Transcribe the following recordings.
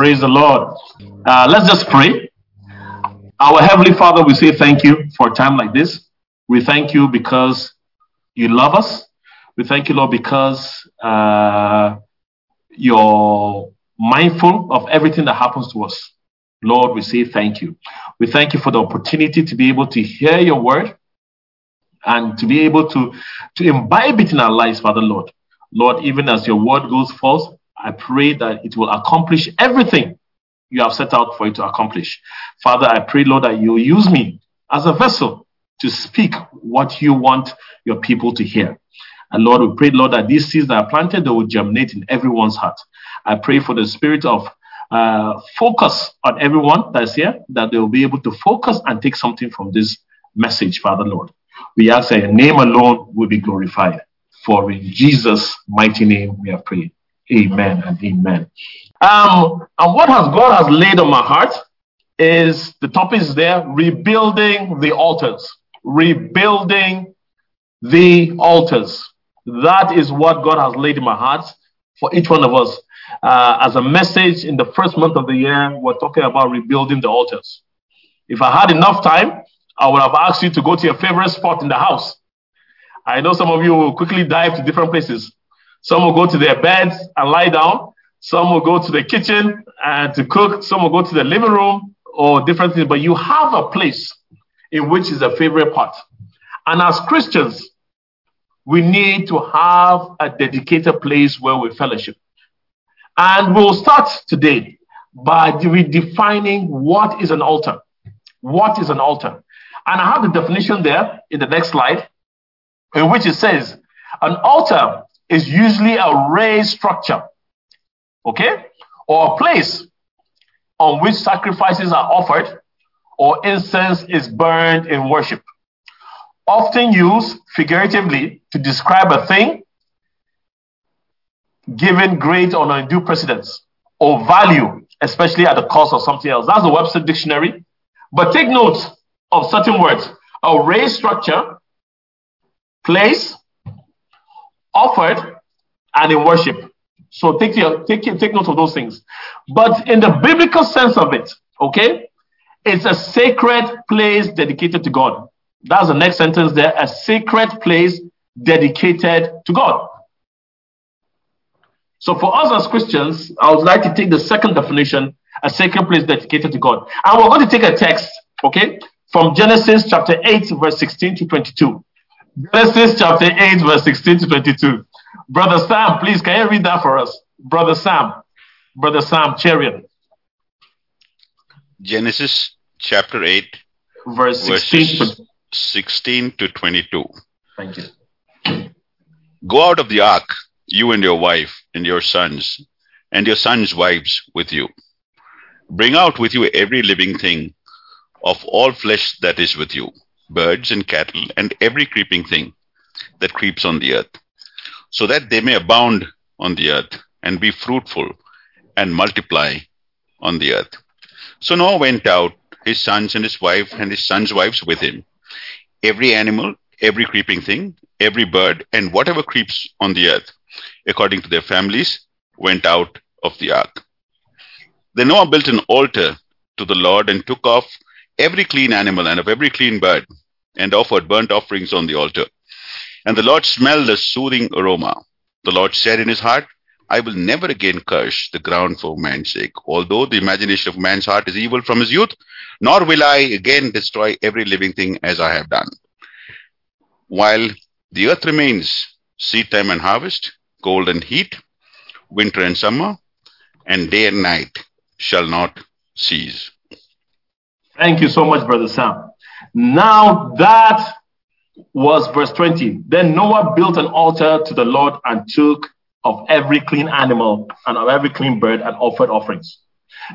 Praise the Lord. Uh, let's just pray. Our Heavenly Father, we say thank you for a time like this. We thank you because you love us. We thank you, Lord, because uh, you're mindful of everything that happens to us. Lord, we say thank you. We thank you for the opportunity to be able to hear your word and to be able to, to imbibe it in our lives, Father Lord. Lord, even as your word goes forth, I pray that it will accomplish everything you have set out for it to accomplish. Father, I pray, Lord, that you use me as a vessel to speak what you want your people to hear. And Lord, we pray, Lord, that these seeds that are planted, they will germinate in everyone's heart. I pray for the spirit of uh, focus on everyone that's here, that they will be able to focus and take something from this message, Father Lord. We ask that your name alone will be glorified. For in Jesus' mighty name we have prayed. Amen and amen. Um, and what has God has laid on my heart is the topic is there rebuilding the altars. Rebuilding the altars. That is what God has laid in my heart for each one of us. Uh, as a message in the first month of the year, we're talking about rebuilding the altars. If I had enough time, I would have asked you to go to your favorite spot in the house. I know some of you will quickly dive to different places. Some will go to their beds and lie down. Some will go to the kitchen and to cook. Some will go to the living room or different things. But you have a place in which is a favorite part. And as Christians, we need to have a dedicated place where we fellowship. And we'll start today by redefining what is an altar. What is an altar? And I have the definition there in the next slide, in which it says an altar is usually a raised structure, okay, or a place on which sacrifices are offered or incense is burned in worship. Often used figuratively to describe a thing given great or undue precedence or value, especially at the cost of something else. That's the Webster Dictionary. But take note of certain words. A raised structure, place, offered, and in worship. So take your, take take note of those things. But in the biblical sense of it, okay, it's a sacred place dedicated to God. That's the next sentence there. A sacred place dedicated to God. So for us as Christians, I would like to take the second definition, a sacred place dedicated to God. And we're going to take a text, okay, from Genesis chapter 8, verse 16 to 22. Genesis chapter 8, verse 16 to 22. Brother Sam, please, can you read that for us? Brother Sam, Brother Sam Cherian. Genesis chapter 8, verse 16 16 to 22. Thank you. Go out of the ark, you and your wife and your sons, and your sons' wives with you. Bring out with you every living thing of all flesh that is with you, birds and cattle, and every creeping thing that creeps on the earth, so that they may abound on the earth, and be fruitful, and multiply on the earth. So Noah went out, his sons and his wife, and his sons' wives with him every animal, every creeping thing, every bird, and whatever creeps on the earth, according to their families, went out of the ark. Then Noah built an altar to the Lord and took off every clean animal and of every clean bird, and offered burnt offerings on the altar. And the Lord smelled a soothing aroma. The Lord said in his heart, I will never again curse the ground for man's sake, although the imagination of man's heart is evil from his youth, nor will I again destroy every living thing as I have done. While the earth remains, seed time and harvest, cold and heat, winter and summer, and day and night shall not cease. Thank you so much, Brother Sam. Now that was verse 20. Then Noah built an altar to the Lord and took of every clean animal and of every clean bird and offered offerings.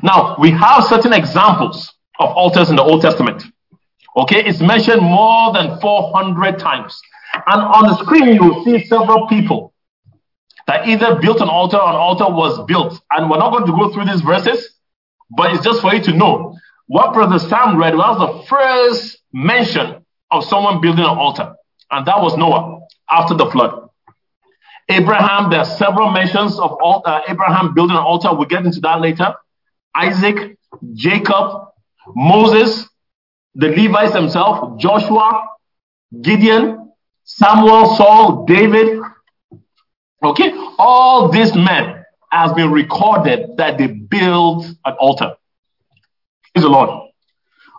Now, we have certain examples of altars in the Old Testament. Okay, it's mentioned more than 400 times. And on the screen, you will see several people that either built an altar or an altar was built. And we're not going to go through these verses, but it's just for you to know. What Brother Sam read was the first mention of someone building an altar, and that was Noah after the flood. Abraham, there are several mentions of uh, Abraham building an altar. We'll get into that later. Isaac, Jacob, Moses, the Levites themselves, Joshua, Gideon, Samuel, Saul, David. Okay, all these men has been recorded that they built an altar. Praise the Lord.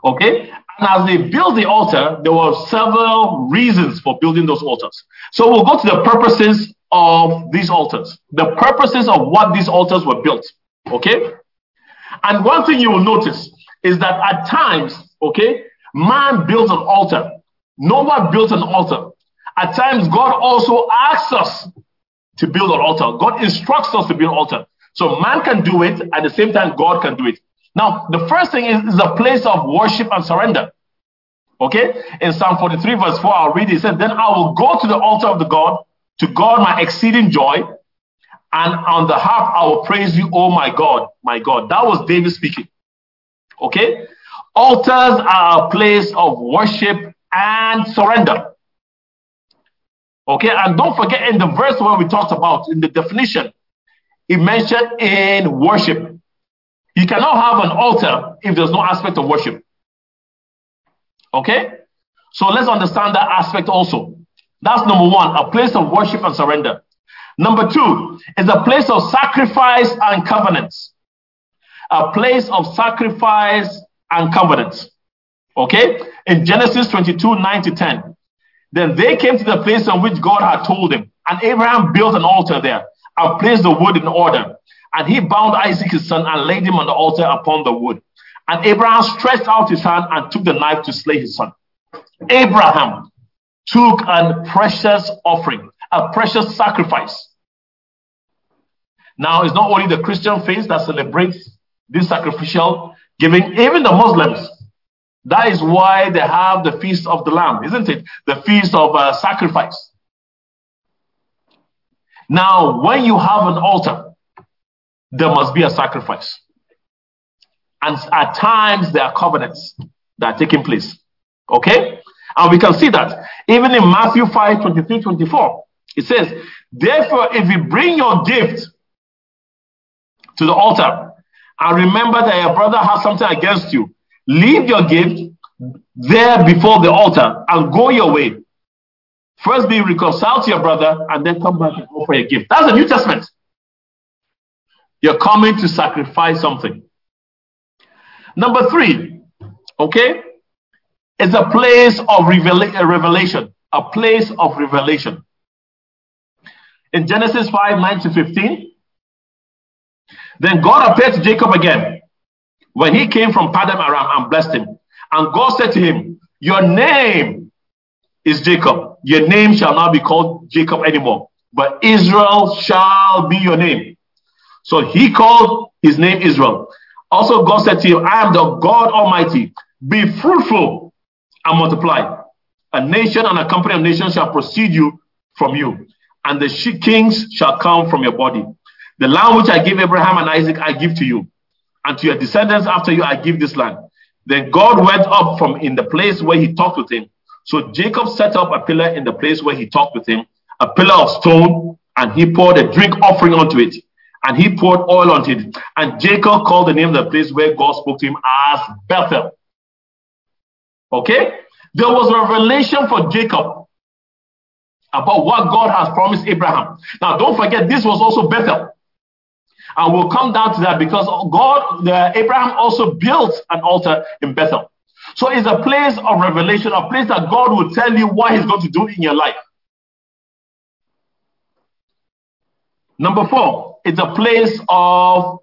Okay, and as they built the altar, there were several reasons for building those altars. So we'll go to the purposes of these altars, the purposes of what these altars were built. Okay, and one thing you will notice is that at times, okay, man builds an altar. Noah built an altar. At times, God also asks us to build an altar. God instructs us to build an altar. So man can do it at the same time God can do it. Now, the first thing is, is a place of worship and surrender. Okay? In Psalm 43, verse 4, I'll read it. It says, Then I will go to the altar of the God, to God my exceeding joy, and on the harp I will praise you, oh my God, my God. That was David speaking. Okay? Altars are a place of worship and surrender. Okay, and don't forget in the verse where we talked about, in the definition, it mentioned in worship. You cannot have an altar if there's no aspect of worship. Okay? So let's understand that aspect also. That's number one, a place of worship and surrender. Number two is a place of sacrifice and covenants. A place of sacrifice and covenants. Okay? In Genesis 22, 9 to 10. Then they came to the place on which God had told him, and Abraham built an altar there and placed the wood in order. And he bound Isaac his son and laid him on the altar upon the wood. And Abraham stretched out his hand and took the knife to slay his son. Abraham took a precious offering, a precious sacrifice. Now, it's not only the Christian faith that celebrates this sacrificial giving, even the Muslims. That is why they have the Feast of the Lamb, isn't it? The Feast of uh, Sacrifice. Now, when you have an altar, there must be a sacrifice. And at times, there are covenants that are taking place. Okay? And we can see that even in Matthew 5 23 24. It says, Therefore, if you bring your gift to the altar and remember that your brother has something against you, leave your gift there before the altar and go your way. First be reconciled to your brother and then come back and offer a gift. That's the New Testament. You're coming to sacrifice something. Number three, okay, is a place of revela- revelation. A place of revelation. In Genesis 5 9 to 15, then God appeared to Jacob again when he came from Paddan Aram and blessed him. And God said to him, Your name is Jacob. Your name shall not be called Jacob anymore, but Israel shall be your name. So he called his name Israel. Also, God said to him, I am the God Almighty. Be fruitful and multiply. A nation and a company of nations shall proceed you from you, and the kings shall come from your body. The land which I give Abraham and Isaac, I give to you, and to your descendants after you, I give this land. Then God went up from in the place where he talked with him. So Jacob set up a pillar in the place where he talked with him, a pillar of stone, and he poured a drink offering onto it. And he poured oil onto it. And Jacob called the name of the place where God spoke to him as Bethel. Okay? There was a revelation for Jacob about what God has promised Abraham. Now, don't forget, this was also Bethel. And we'll come down to that because God, the, Abraham also built an altar in Bethel. So it's a place of revelation, a place that God will tell you what He's going to do in your life. Number four, it's a place of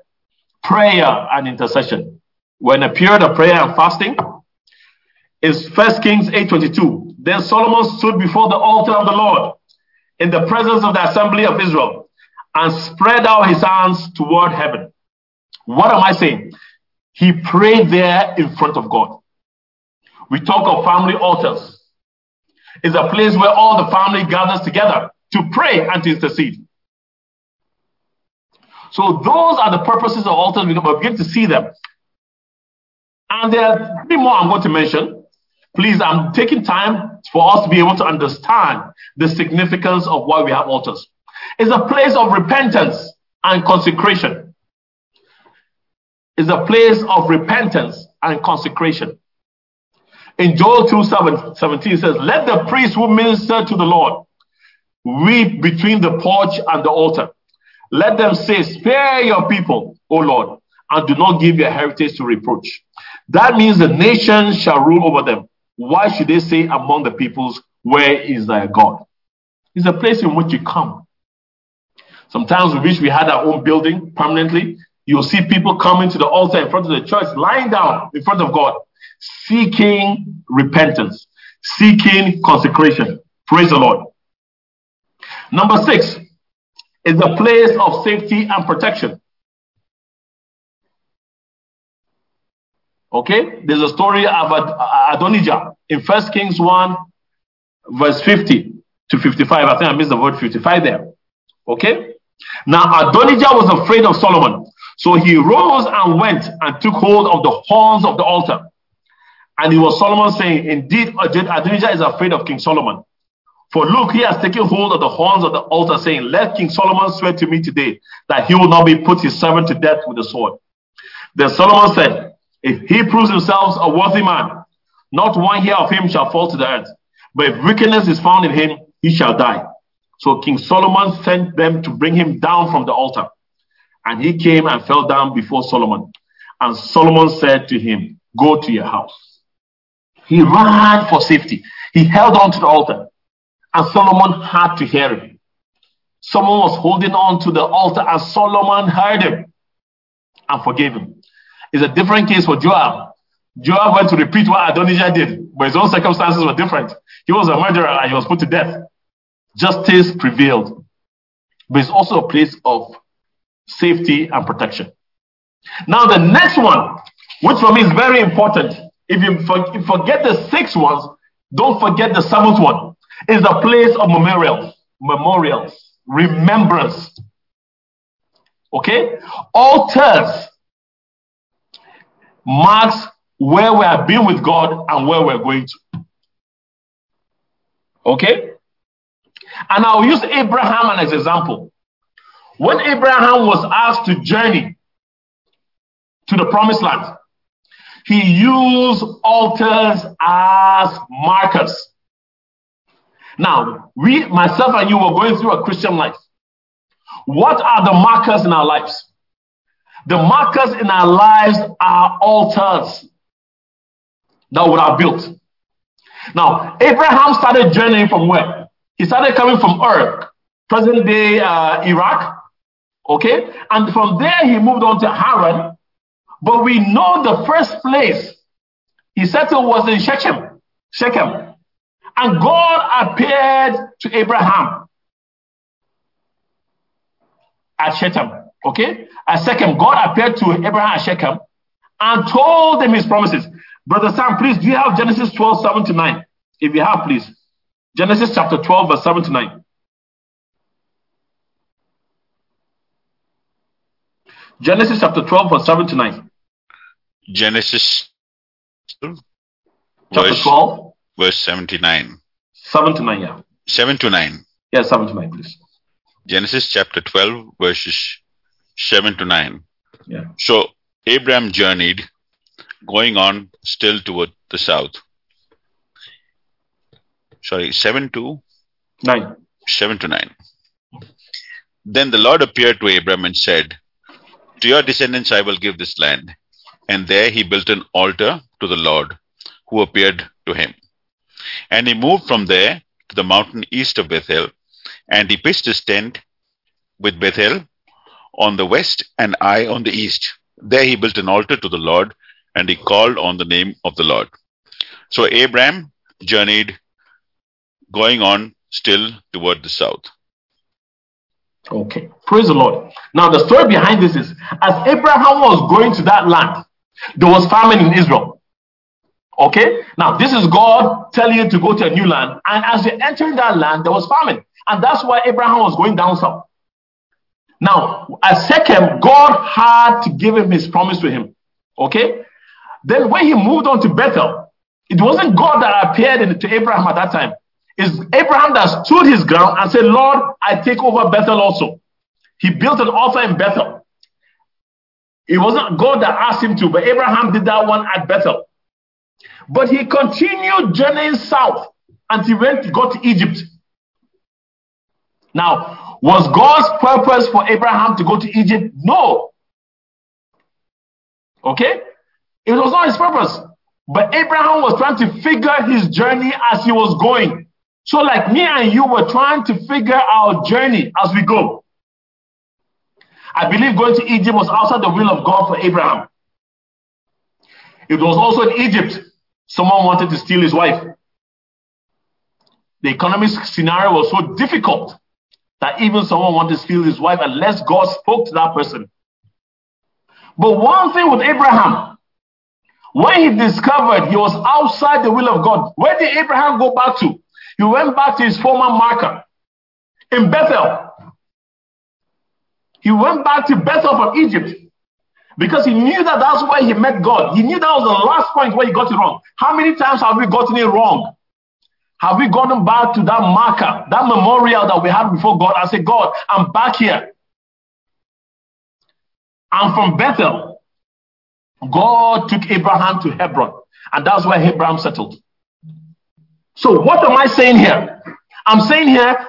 prayer and intercession. When a period of prayer and fasting is First Kings 8:22. Then Solomon stood before the altar of the Lord in the presence of the assembly of Israel and spread out his hands toward heaven. What am I saying? He prayed there in front of God. We talk of family altars. It's a place where all the family gathers together to pray and to intercede. So those are the purposes of altars. We're begin to see them. And there are three more I'm going to mention. Please, I'm taking time for us to be able to understand the significance of why we have altars. It's a place of repentance and consecration. is a place of repentance and consecration. In Joel 2 7, 17 it says, Let the priest who minister to the Lord weep between the porch and the altar. Let them say, Spare your people, O Lord, and do not give your heritage to reproach. That means the nations shall rule over them. Why should they say among the peoples, Where is thy God? It's a place in which you come. Sometimes we wish we had our own building permanently. You'll see people coming to the altar in front of the church, lying down in front of God, seeking repentance, seeking consecration. Praise the Lord. Number six is a place of safety and protection. Okay, there's a story of Adonijah in First Kings 1, verse 50 to 55. I think I missed the word 55 there. Okay, now Adonijah was afraid of Solomon, so he rose and went and took hold of the horns of the altar. And it was Solomon saying, Indeed, Adonijah is afraid of King Solomon. For look, he has taken hold of the horns of the altar, saying, Let King Solomon swear to me today that he will not be put his servant to death with the sword. Then Solomon said, If he proves himself a worthy man, not one hair of him shall fall to the earth. But if wickedness is found in him, he shall die. So King Solomon sent them to bring him down from the altar. And he came and fell down before Solomon. And Solomon said to him, Go to your house. He ran for safety. He held on to the altar. And Solomon had to hear him. Someone was holding on to the altar, and Solomon heard him and forgave him. It's a different case for Joab. Joab went to repeat what Adonijah did, but his own circumstances were different. He was a murderer and he was put to death. Justice prevailed. But it's also a place of safety and protection. Now, the next one, which for me is very important, if you forget the six ones, don't forget the seventh one, is a place of memorials, memorials, remembrance. Okay? Altars marks where we have been with God and where we're going to. Okay? And I'll use Abraham as an example. When Abraham was asked to journey to the promised land, he used altars as markers. Now, we, myself and you, were going through a Christian life. What are the markers in our lives? The markers in our lives are altars that would have built. Now, Abraham started journeying from where? He started coming from Ur, present day uh, Iraq. Okay? And from there, he moved on to Haran. But we know the first place he settled was in Shechem. Shechem. And God appeared to Abraham at Shechem. Okay? At Shechem, God appeared to Abraham at Shechem and told him his promises. Brother Sam, please, do you have Genesis 12, 7 to 9? If you have, please. Genesis chapter 12, verse 7 to 9. Genesis chapter 12, verse 7 to 9. Genesis Chapter verse, 12, verse 79. 7 to 9, yeah. 7 to 9. Yeah, 7 to 9, please. Genesis chapter 12, verses 7 to 9. Yeah. So Abraham journeyed, going on still toward the south. Sorry, 7 to 9. 7 to 9. Then the Lord appeared to Abram and said, To your descendants I will give this land. And there he built an altar to the Lord, who appeared to him. And he moved from there to the mountain east of Bethel, and he pitched his tent with Bethel on the west and Ai on the east. There he built an altar to the Lord, and he called on the name of the Lord. So Abram journeyed, going on still toward the south. Okay. Praise the Lord. Now, the story behind this is as Abraham was going to that land, there was famine in Israel. Okay? Now, this is God telling you to go to a new land. And as you're entering that land, there was famine. And that's why Abraham was going down south. Now, at Shechem, God had to give him his promise to him. Okay? Then when he moved on to Bethel, it wasn't God that appeared in- to Abraham at that time. It's Abraham that stood his ground and said, Lord, I take over Bethel also. He built an altar in Bethel. It wasn't God that asked him to, but Abraham did that one at Bethel. But he continued journeying south until he went, to got to Egypt. Now, was God's purpose for Abraham to go to Egypt? No. Okay? It was not his purpose. But Abraham was trying to figure his journey as he was going. So, like me and you were trying to figure our journey as we go. I believe going to Egypt was outside the will of God for Abraham. It was also in Egypt. Someone wanted to steal his wife. The economic scenario was so difficult that even someone wanted to steal his wife unless God spoke to that person. But one thing with Abraham, when he discovered he was outside the will of God, where did Abraham go back to? He went back to his former marker in Bethel. He went back to Bethel from Egypt because he knew that that's where he met God. He knew that was the last point where he got it wrong. How many times have we gotten it wrong? Have we gone back to that marker, that memorial that we had before God and said, God, I'm back here. I'm from Bethel. God took Abraham to Hebron, and that's where Abraham settled. So, what am I saying here? I'm saying here,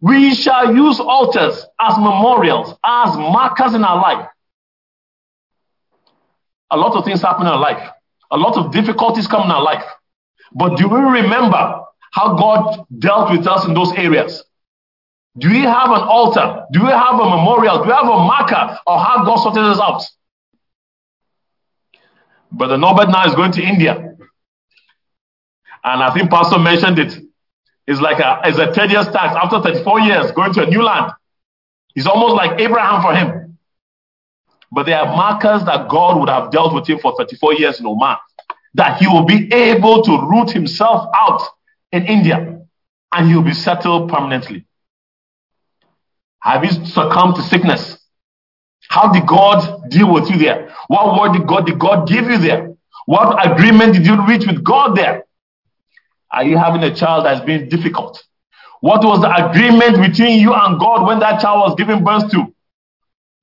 we shall use altars as memorials, as markers in our life. A lot of things happen in our life, a lot of difficulties come in our life. But do we remember how God dealt with us in those areas? Do we have an altar? Do we have a memorial? Do we have a marker of how God sorted us out? Brother Norbert now is going to India. And I think Pastor mentioned it. It's like a, it's a tedious task after 34 years going to a new land. It's almost like Abraham for him. But there are markers that God would have dealt with him for 34 years in Oman. That he will be able to root himself out in India and he'll be settled permanently. Have you succumbed to sickness? How did God deal with you there? What word did God, did God give you there? What agreement did you reach with God there? Are you having a child that's been difficult? What was the agreement between you and God when that child was given birth to?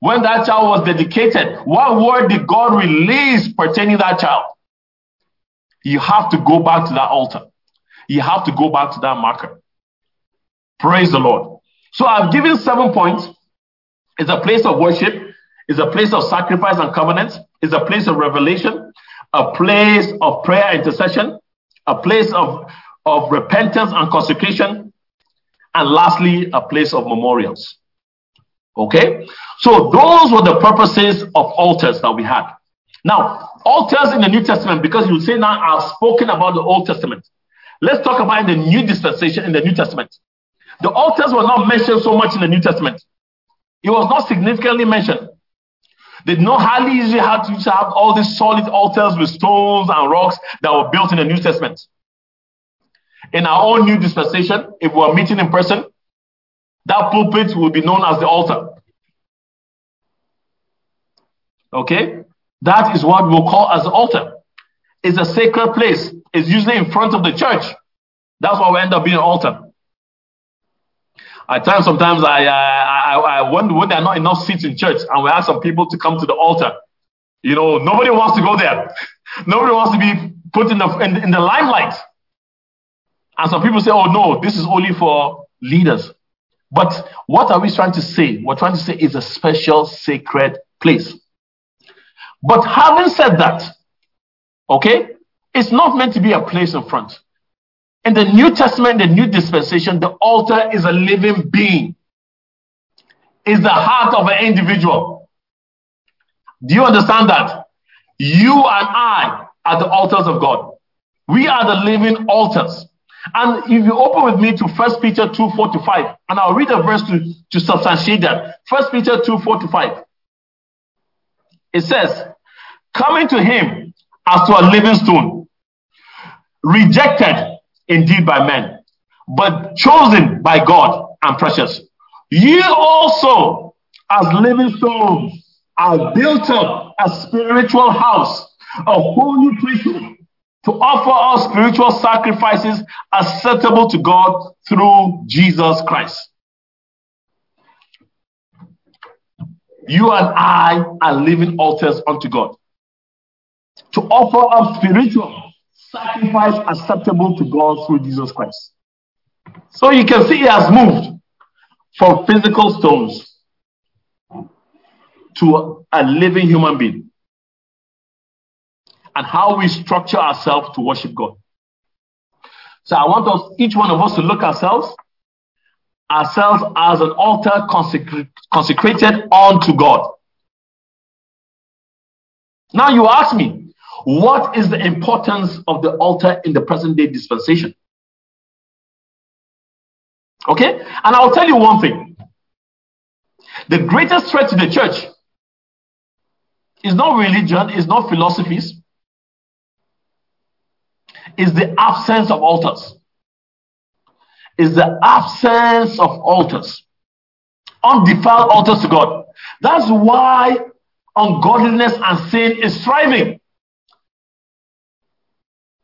When that child was dedicated, what word did God release pertaining that child? You have to go back to that altar. You have to go back to that marker. Praise the Lord. So I've given seven points. It's a place of worship. It's a place of sacrifice and covenant. It's a place of revelation, a place of prayer intercession, a place of, of repentance and consecration, and lastly, a place of memorials. Okay? So those were the purposes of altars that we had. Now, altars in the New Testament, because you say now I've spoken about the Old Testament. Let's talk about the new dispensation in the New Testament. The altars were not mentioned so much in the New Testament. It was not significantly mentioned. They not hardly usually have to have all these solid altars with stones and rocks that were built in the New Testament. In our own new dispensation, if we are meeting in person, that pulpit will be known as the altar. Okay? That is what we'll call as the altar. It's a sacred place. It's usually in front of the church. That's why we end up being an altar. At times, sometimes I, uh, I, I wonder when there are not enough seats in church and we ask some people to come to the altar. You know, nobody wants to go there. nobody wants to be put in the, in, in the limelight. And some people say, oh no, this is only for leaders. But what are we trying to say? We're trying to say is a special sacred place. But having said that, okay, it's not meant to be a place in front. In the New Testament, the New Dispensation, the altar is a living being. Is the heart of an individual. Do you understand that? You and I are the altars of God. We are the living altars. And if you open with me to 1 Peter 2 4 to 5, and I'll read a verse to, to substantiate that. 1 Peter 2 4 to 5. It says, Coming to him as to a living stone, rejected indeed by men, but chosen by God and precious. You also, as living stones, are built up a spiritual house, a holy priesthood, to offer our spiritual sacrifices acceptable to God through Jesus Christ. you and I are living altars unto God. To offer up spiritual sacrifice acceptable to God through Jesus Christ. So you can see he has moved from physical stones to a living human being. And how we structure ourselves to worship God. So I want us, each one of us, to look ourselves, ourselves as an altar consecrated unto God. Now you ask me, what is the importance of the altar in the present day dispensation? Okay? And I'll tell you one thing. The greatest threat to the church is not religion, is not philosophies, is the absence of altars. Is the absence of altars. Undefiled altars to God. That's why ungodliness and sin is thriving.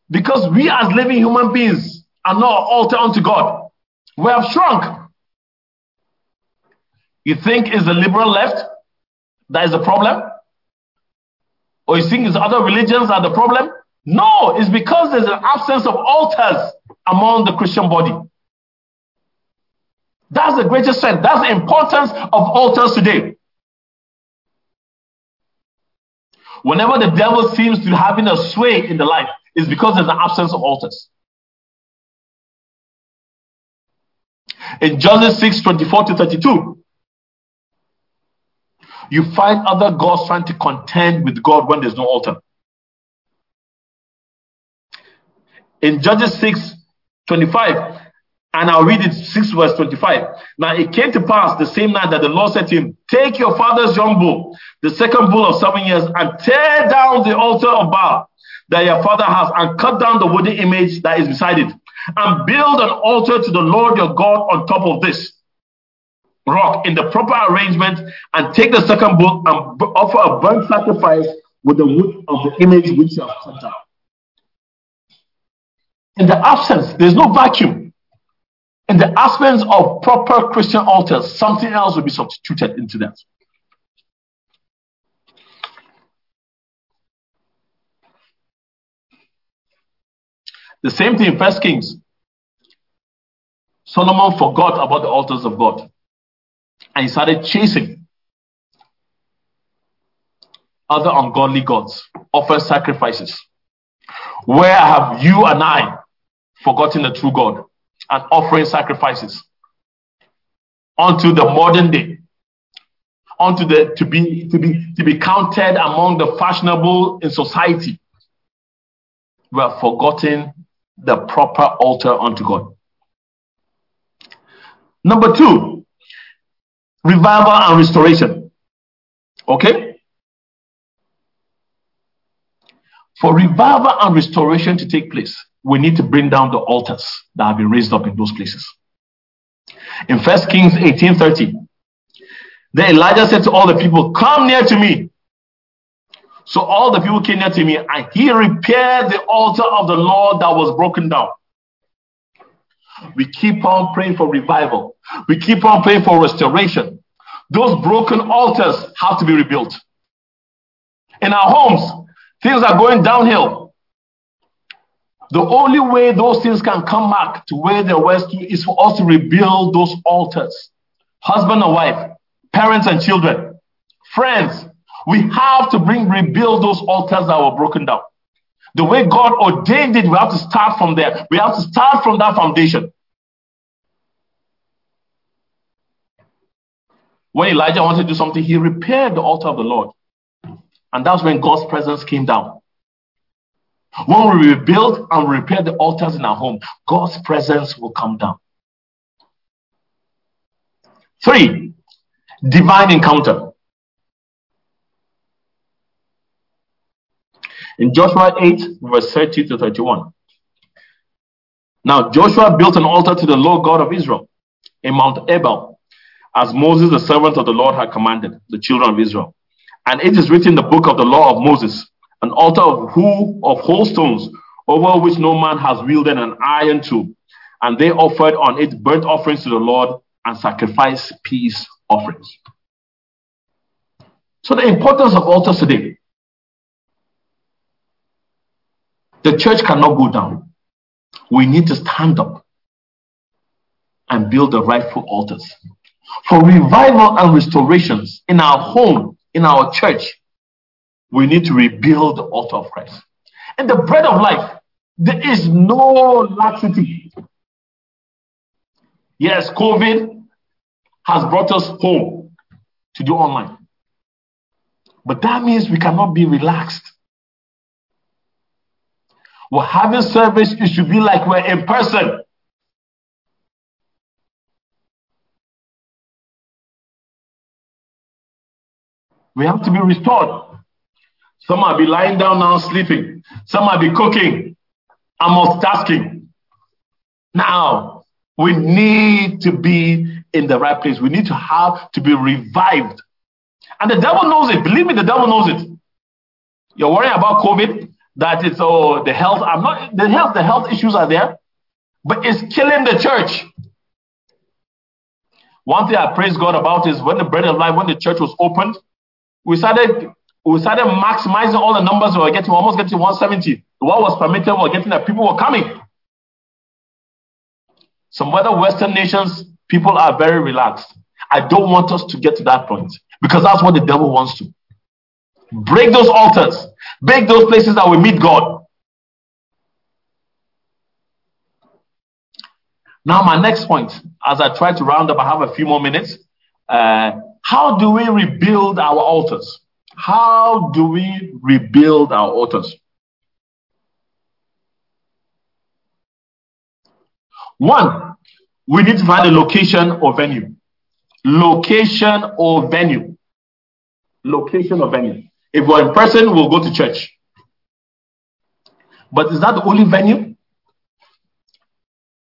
Because we as living human beings are not altar unto God. We have shrunk. You think it's the liberal left that is the problem? Or you think it's other religions are the problem? No, it's because there's an absence of altars among the Christian body. That's the greatest strength. That's the importance of altars today. Whenever the devil seems to be having a sway in the life, it's because there's an absence of altars. In Genesis 6 24 to 32, you find other gods trying to contend with God when there's no altar. In Judges 6 25, and I'll read it 6 verse 25. Now it came to pass the same night that the Lord said to him, Take your father's young bull, the second bull of seven years, and tear down the altar of Baal that your father has, and cut down the wooden image that is beside it, and build an altar to the Lord your God on top of this rock in the proper arrangement, and take the second bull and offer a burnt sacrifice with the wood of the image which you have cut down. In the absence, there's no vacuum. In the absence of proper Christian altars, something else will be substituted into that. The same thing in First Kings. Solomon forgot about the altars of God and he started chasing other ungodly gods, offer sacrifices. Where have you and I forgotten the true God and offering sacrifices unto the modern day, unto the to be to be to be counted among the fashionable in society? We have forgotten the proper altar unto God. Number two, revival and restoration. Okay? For revival and restoration to take place, we need to bring down the altars that have been raised up in those places. In 1 Kings 18:30, then Elijah said to all the people, Come near to me. So all the people came near to me, and he repaired the altar of the Lord that was broken down. We keep on praying for revival. We keep on praying for restoration. Those broken altars have to be rebuilt. In our homes, things are going downhill. The only way those things can come back to where they were is for us to rebuild those altars. Husband and wife, parents and children, friends, we have to bring, rebuild those altars that were broken down. The way God ordained it, we have to start from there. We have to start from that foundation. When Elijah wanted to do something, he repaired the altar of the Lord. And that's when God's presence came down. When we rebuild and repair the altars in our home, God's presence will come down. Three, divine encounter. In Joshua 8, verse 30 to 31. Now Joshua built an altar to the Lord God of Israel in Mount Ebal, as Moses, the servant of the Lord, had commanded the children of Israel. And it is written in the book of the law of Moses, an altar of who of whole stones, over which no man has wielded an iron tool. And they offered on it burnt offerings to the Lord and sacrificed peace offerings. So the importance of altars today. The church cannot go down. We need to stand up and build the rightful altars. For revival and restorations in our home, in our church, we need to rebuild the altar of Christ. And the bread of life, there is no laxity. Yes, COVID has brought us home to do online. But that means we cannot be relaxed. We're having service, it should be like we're in person. We have to be restored. Some might be lying down now sleeping. Some might be cooking and multitasking. Now, we need to be in the right place. We need to have to be revived. And the devil knows it. Believe me, the devil knows it. You're worrying about COVID, that it's oh the health. I'm not the health, the health issues are there, but it's killing the church. One thing I praise God about is when the bread of life, when the church was opened, we started we started maximizing all the numbers we were getting, we almost getting 170. What was permitted, we were getting that people were coming. Some other Western nations, people are very relaxed. I don't want us to get to that point because that's what the devil wants to. Break those altars, break those places that we meet God. Now, my next point, as I try to round up, I have a few more minutes. Uh, how do we rebuild our altars? How do we rebuild our altars? One, we need to find a location or venue. Location or venue. Location or venue. If we're in person, we'll go to church. But is that the only venue?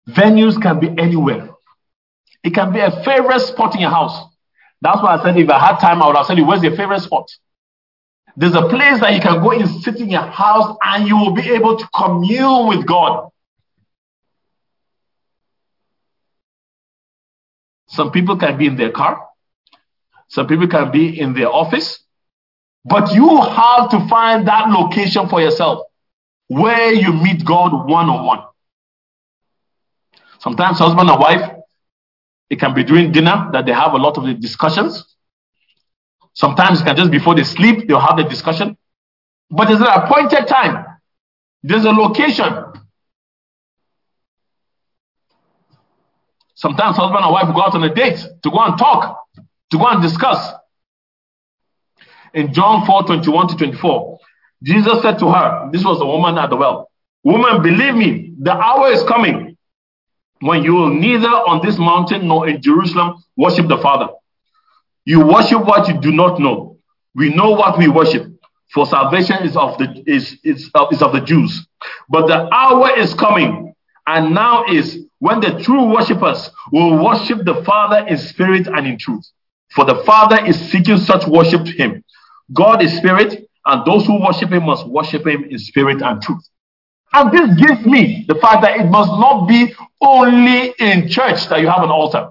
Venues can be anywhere. It can be a favorite spot in your house. That's why I said if I had time, I would have said, Where's your favorite spot? There's a place that you can go and sit in your house and you will be able to commune with God. Some people can be in their car, some people can be in their office, but you have to find that location for yourself where you meet God one on one. Sometimes, husband and wife, it can be during dinner that they have a lot of the discussions. Sometimes it can just before they sleep, they'll have the discussion. But there's an appointed time, there's a location. Sometimes husband and wife go out on a date to go and talk, to go and discuss. In John 4 21 to 24, Jesus said to her, This was the woman at the well, Woman, believe me, the hour is coming when you will neither on this mountain nor in Jerusalem worship the Father. You worship what you do not know. We know what we worship, for salvation is of the is, is, uh, is of the Jews. But the hour is coming, and now is when the true worshippers will worship the Father in spirit and in truth. For the Father is seeking such worship to him. God is spirit, and those who worship him must worship him in spirit and truth. And this gives me the fact that it must not be only in church that you have an altar.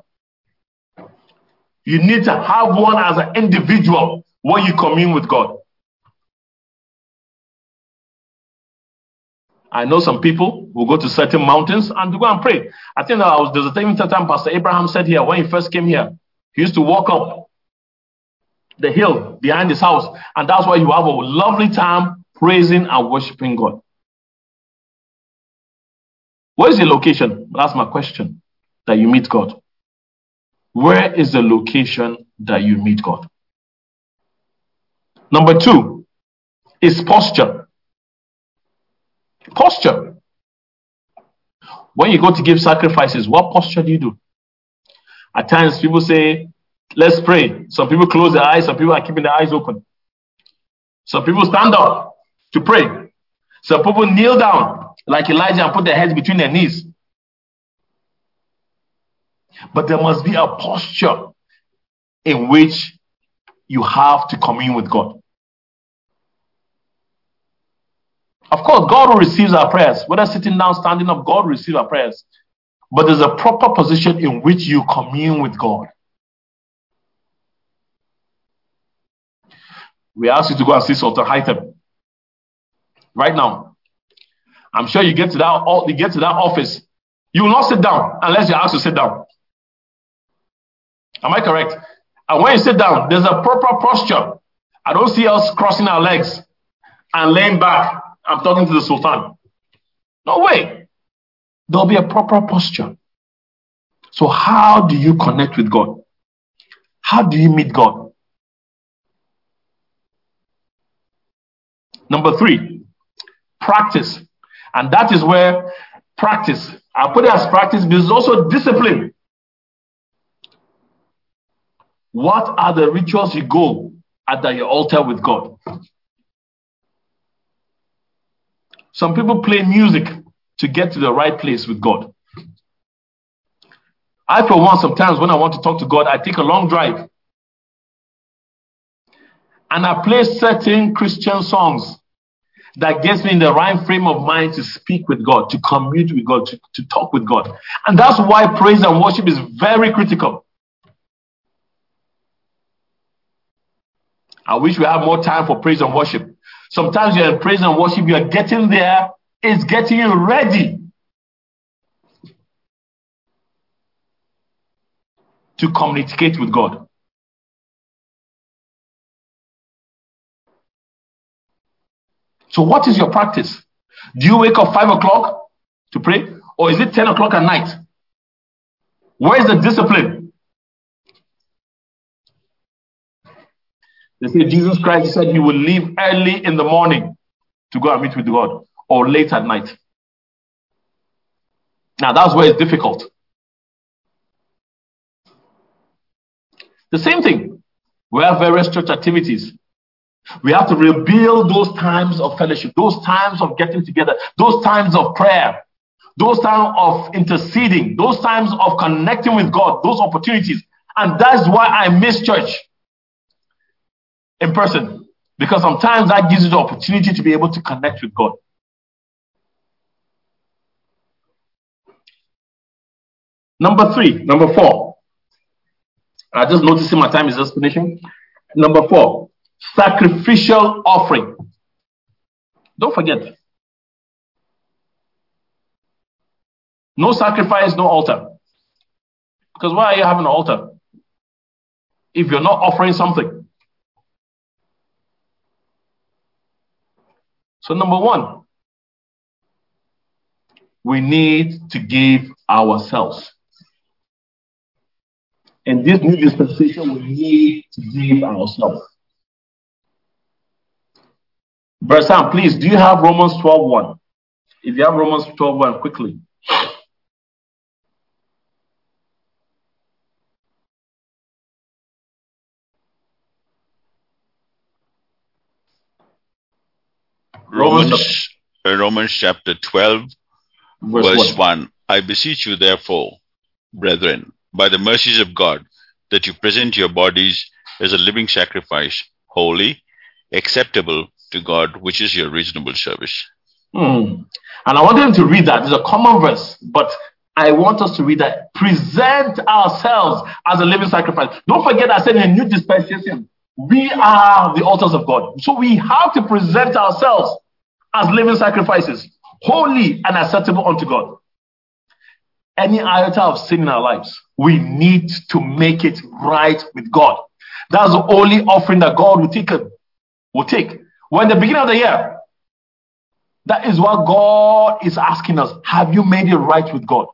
You need to have one as an individual when you commune with God. I know some people who go to certain mountains and go and pray. I think I was, there's a time Pastor Abraham said here when he first came here, he used to walk up the hill behind his house, and that's why you have a lovely time praising and worshiping God. Where is the location? That's my question. That you meet God. Where is the location that you meet God? Number two is posture. Posture. When you go to give sacrifices, what posture do you do? At times, people say, Let's pray. Some people close their eyes, some people are keeping their eyes open. Some people stand up to pray. Some people kneel down like Elijah and put their heads between their knees. But there must be a posture in which you have to commune with God. Of course, God receives our prayers. Whether sitting down, standing up, God receives our prayers. But there's a proper position in which you commune with God. we ask you to go and see Sultan Haitham. Right now. I'm sure you get to that you get to that office. You will not sit down unless you're asked to sit down. Am I correct? And when you sit down, there's a proper posture. I don't see us crossing our legs and laying back. I'm talking to the Sultan. No way. There'll be a proper posture. So, how do you connect with God? How do you meet God? Number three, practice. And that is where practice, I put it as practice, but it's also discipline. What are the rituals you go at your altar with God? Some people play music to get to the right place with God. I, for one, sometimes when I want to talk to God, I take a long drive and I play certain Christian songs that gets me in the right frame of mind to speak with God, to commute with God, to, to talk with God. And that's why praise and worship is very critical. I wish we have more time for praise and worship. Sometimes you're in praise and worship, you're getting there, it's getting you ready to communicate with God. So, what is your practice? Do you wake up 5 o'clock to pray? Or is it 10 o'clock at night? Where is the discipline? They say Jesus Christ said he will leave early in the morning to go and meet with God or late at night. Now that's where it's difficult. The same thing. We have various church activities. We have to rebuild those times of fellowship, those times of getting together, those times of prayer, those times of interceding, those times of connecting with God, those opportunities. And that's why I miss church in person because sometimes that gives you the opportunity to be able to connect with God. Number three, number four. I just noticing my time is just finishing. Number four, sacrificial offering. Don't forget. No sacrifice, no altar. Because why are you having an altar? If you're not offering something. So, number one, we need to give ourselves. In this new dispensation, we need to give ourselves. Verse Sam, please, do you have Romans 12 1? If you have Romans 12 1, quickly. Romans, Romans chapter 12, verse, verse 1. 1. I beseech you, therefore, brethren, by the mercies of God, that you present your bodies as a living sacrifice, holy, acceptable to God, which is your reasonable service. Hmm. And I want them to read that. It's a common verse, but I want us to read that. Present ourselves as a living sacrifice. Don't forget, I said in a new dispensation, we are the altars of God. So we have to present ourselves as living sacrifices, holy and acceptable unto God. Any iota of sin in our lives, we need to make it right with God. That's the only offering that God will take. Will take. When the beginning of the year, that is what God is asking us. Have you made it right with God?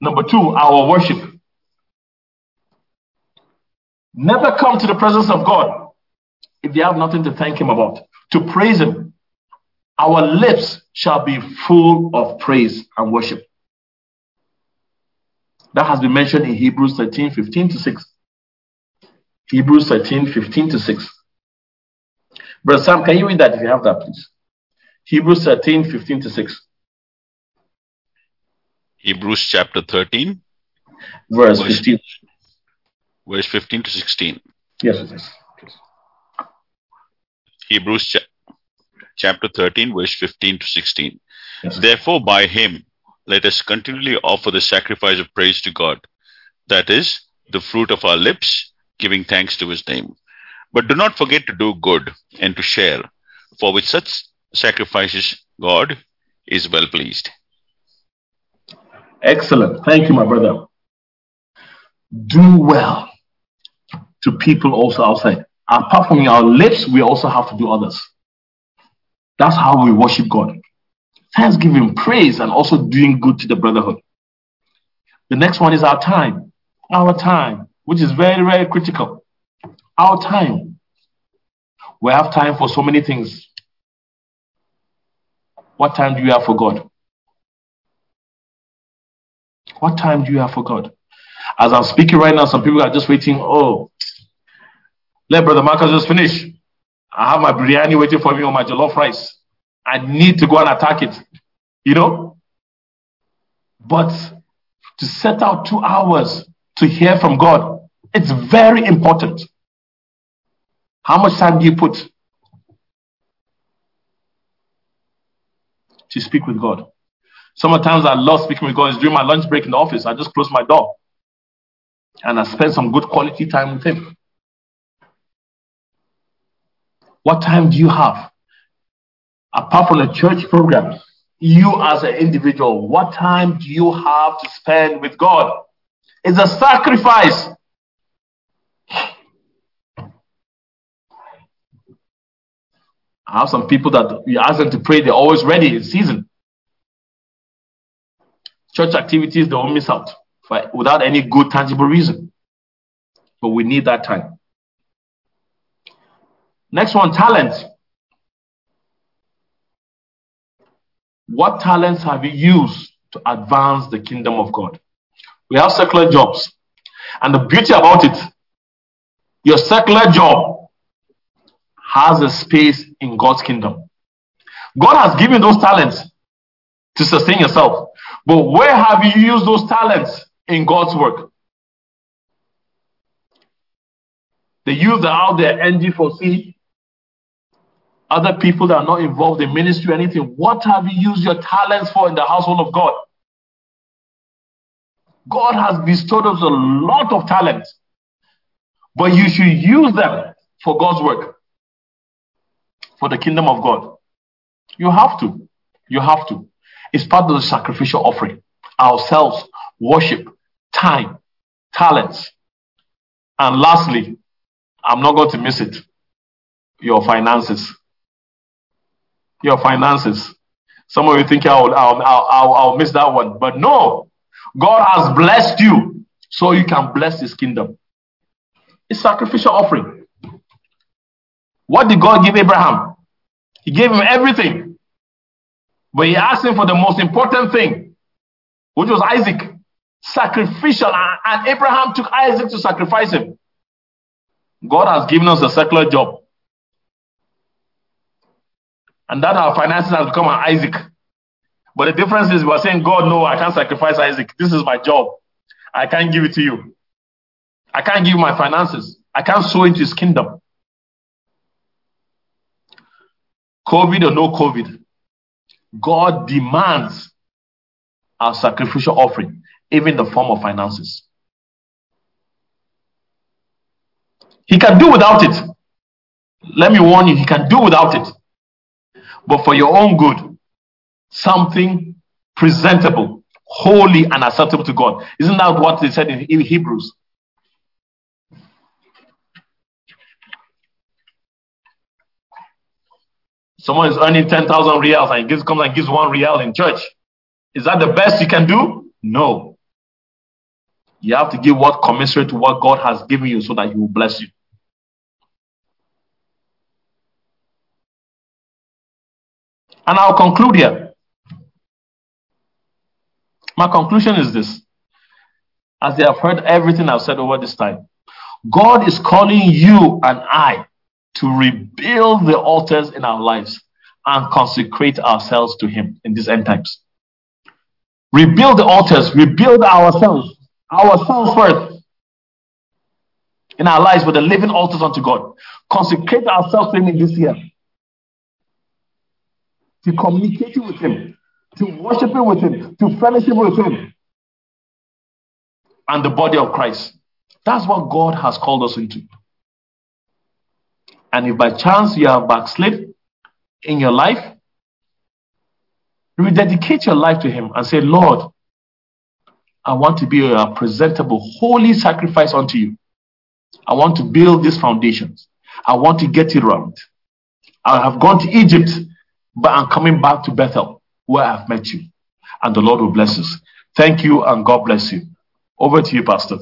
Number two, our worship. Never come to the presence of God if you have nothing to thank Him about to praise Him. Our lips shall be full of praise and worship. That has been mentioned in Hebrews 13 15 to 6. Hebrews 13 15 to 6. Brother Sam, can you read that if you have that, please? Hebrews 13 15 to 6. Hebrews chapter 13, verse, verse 15. Verse 15 to 16. Yes, it is. Hebrews cha- chapter 13, verse 15 to 16. Yes. Therefore, by him, let us continually offer the sacrifice of praise to God, that is, the fruit of our lips, giving thanks to his name. But do not forget to do good and to share, for with such sacrifices God is well pleased. Excellent. Thank you, my brother. Do well to people also outside. Apart from our lips, we also have to do others. That's how we worship God. Thanksgiving, praise, and also doing good to the brotherhood. The next one is our time. Our time, which is very, very critical. Our time. We have time for so many things. What time do you have for God? What time do you have for God? As I'm speaking right now, some people are just waiting. Oh, let Brother Marcus just finish. I have my biryani waiting for me on my jollof rice. I need to go and attack it. You know? But to set out two hours to hear from God, it's very important. How much time do you put to speak with God? Sometimes I love speaking with God. It's during my lunch break in the office. I just close my door and I spend some good quality time with Him. What time do you have? Apart from the church program, you as an individual, what time do you have to spend with God? It's a sacrifice. I have some people that you ask them to pray, they're always ready in season. Church activities, they will miss out for, without any good, tangible reason. But we need that time. Next one talent. What talents have you used to advance the kingdom of God? We have secular jobs. And the beauty about it, your secular job has a space in God's kingdom. God has given those talents to sustain yourself. But where have you used those talents in God's work? The youth are out there, NG4C, other people that are not involved in ministry or anything, what have you used your talents for in the household of God? God has bestowed us a lot of talents, but you should use them for God's work, for the kingdom of God. You have to. You have to. It's part of the sacrificial offering. Ourselves, worship, time, talents. And lastly, I'm not going to miss it. Your finances your finances. Some of you think I'll, I'll, I'll, I'll miss that one. But no, God has blessed you so you can bless his kingdom. It's sacrificial offering. What did God give Abraham? He gave him everything. But he asked him for the most important thing, which was Isaac. Sacrificial. And Abraham took Isaac to sacrifice him. God has given us a secular job. And that our finances has become an Isaac. But the difference is we're saying, God, no, I can't sacrifice Isaac. This is my job. I can't give it to you. I can't give my finances. I can't sow into his kingdom. COVID or no COVID, God demands our sacrificial offering, even the form of finances. He can do without it. Let me warn you, he can do without it but for your own good. Something presentable, holy, and acceptable to God. Isn't that what they said in, Hebrews? Someone is earning 10,000 reals and gives, comes and gives one real in church. Is that the best you can do? No. You have to give what commensurate to what God has given you so that He will bless you. And I'll conclude here. My conclusion is this. As they have heard everything I've said over this time, God is calling you and I to rebuild the altars in our lives and consecrate ourselves to Him in these end times. Rebuild the altars, rebuild ourselves, ourselves first in our lives with the living altars unto God. Consecrate ourselves to Him in this year to communicating with Him, to worshiping with Him, to fellowship with Him, and the body of Christ. That's what God has called us into. And if by chance you have backslid in your life, rededicate your life to Him and say, Lord, I want to be a presentable, holy sacrifice unto you. I want to build these foundations. I want to get it right. I have gone to Egypt, but I'm coming back to Bethel, where I've met you. And the Lord will bless us. Thank you, and God bless you. Over to you, Pastor.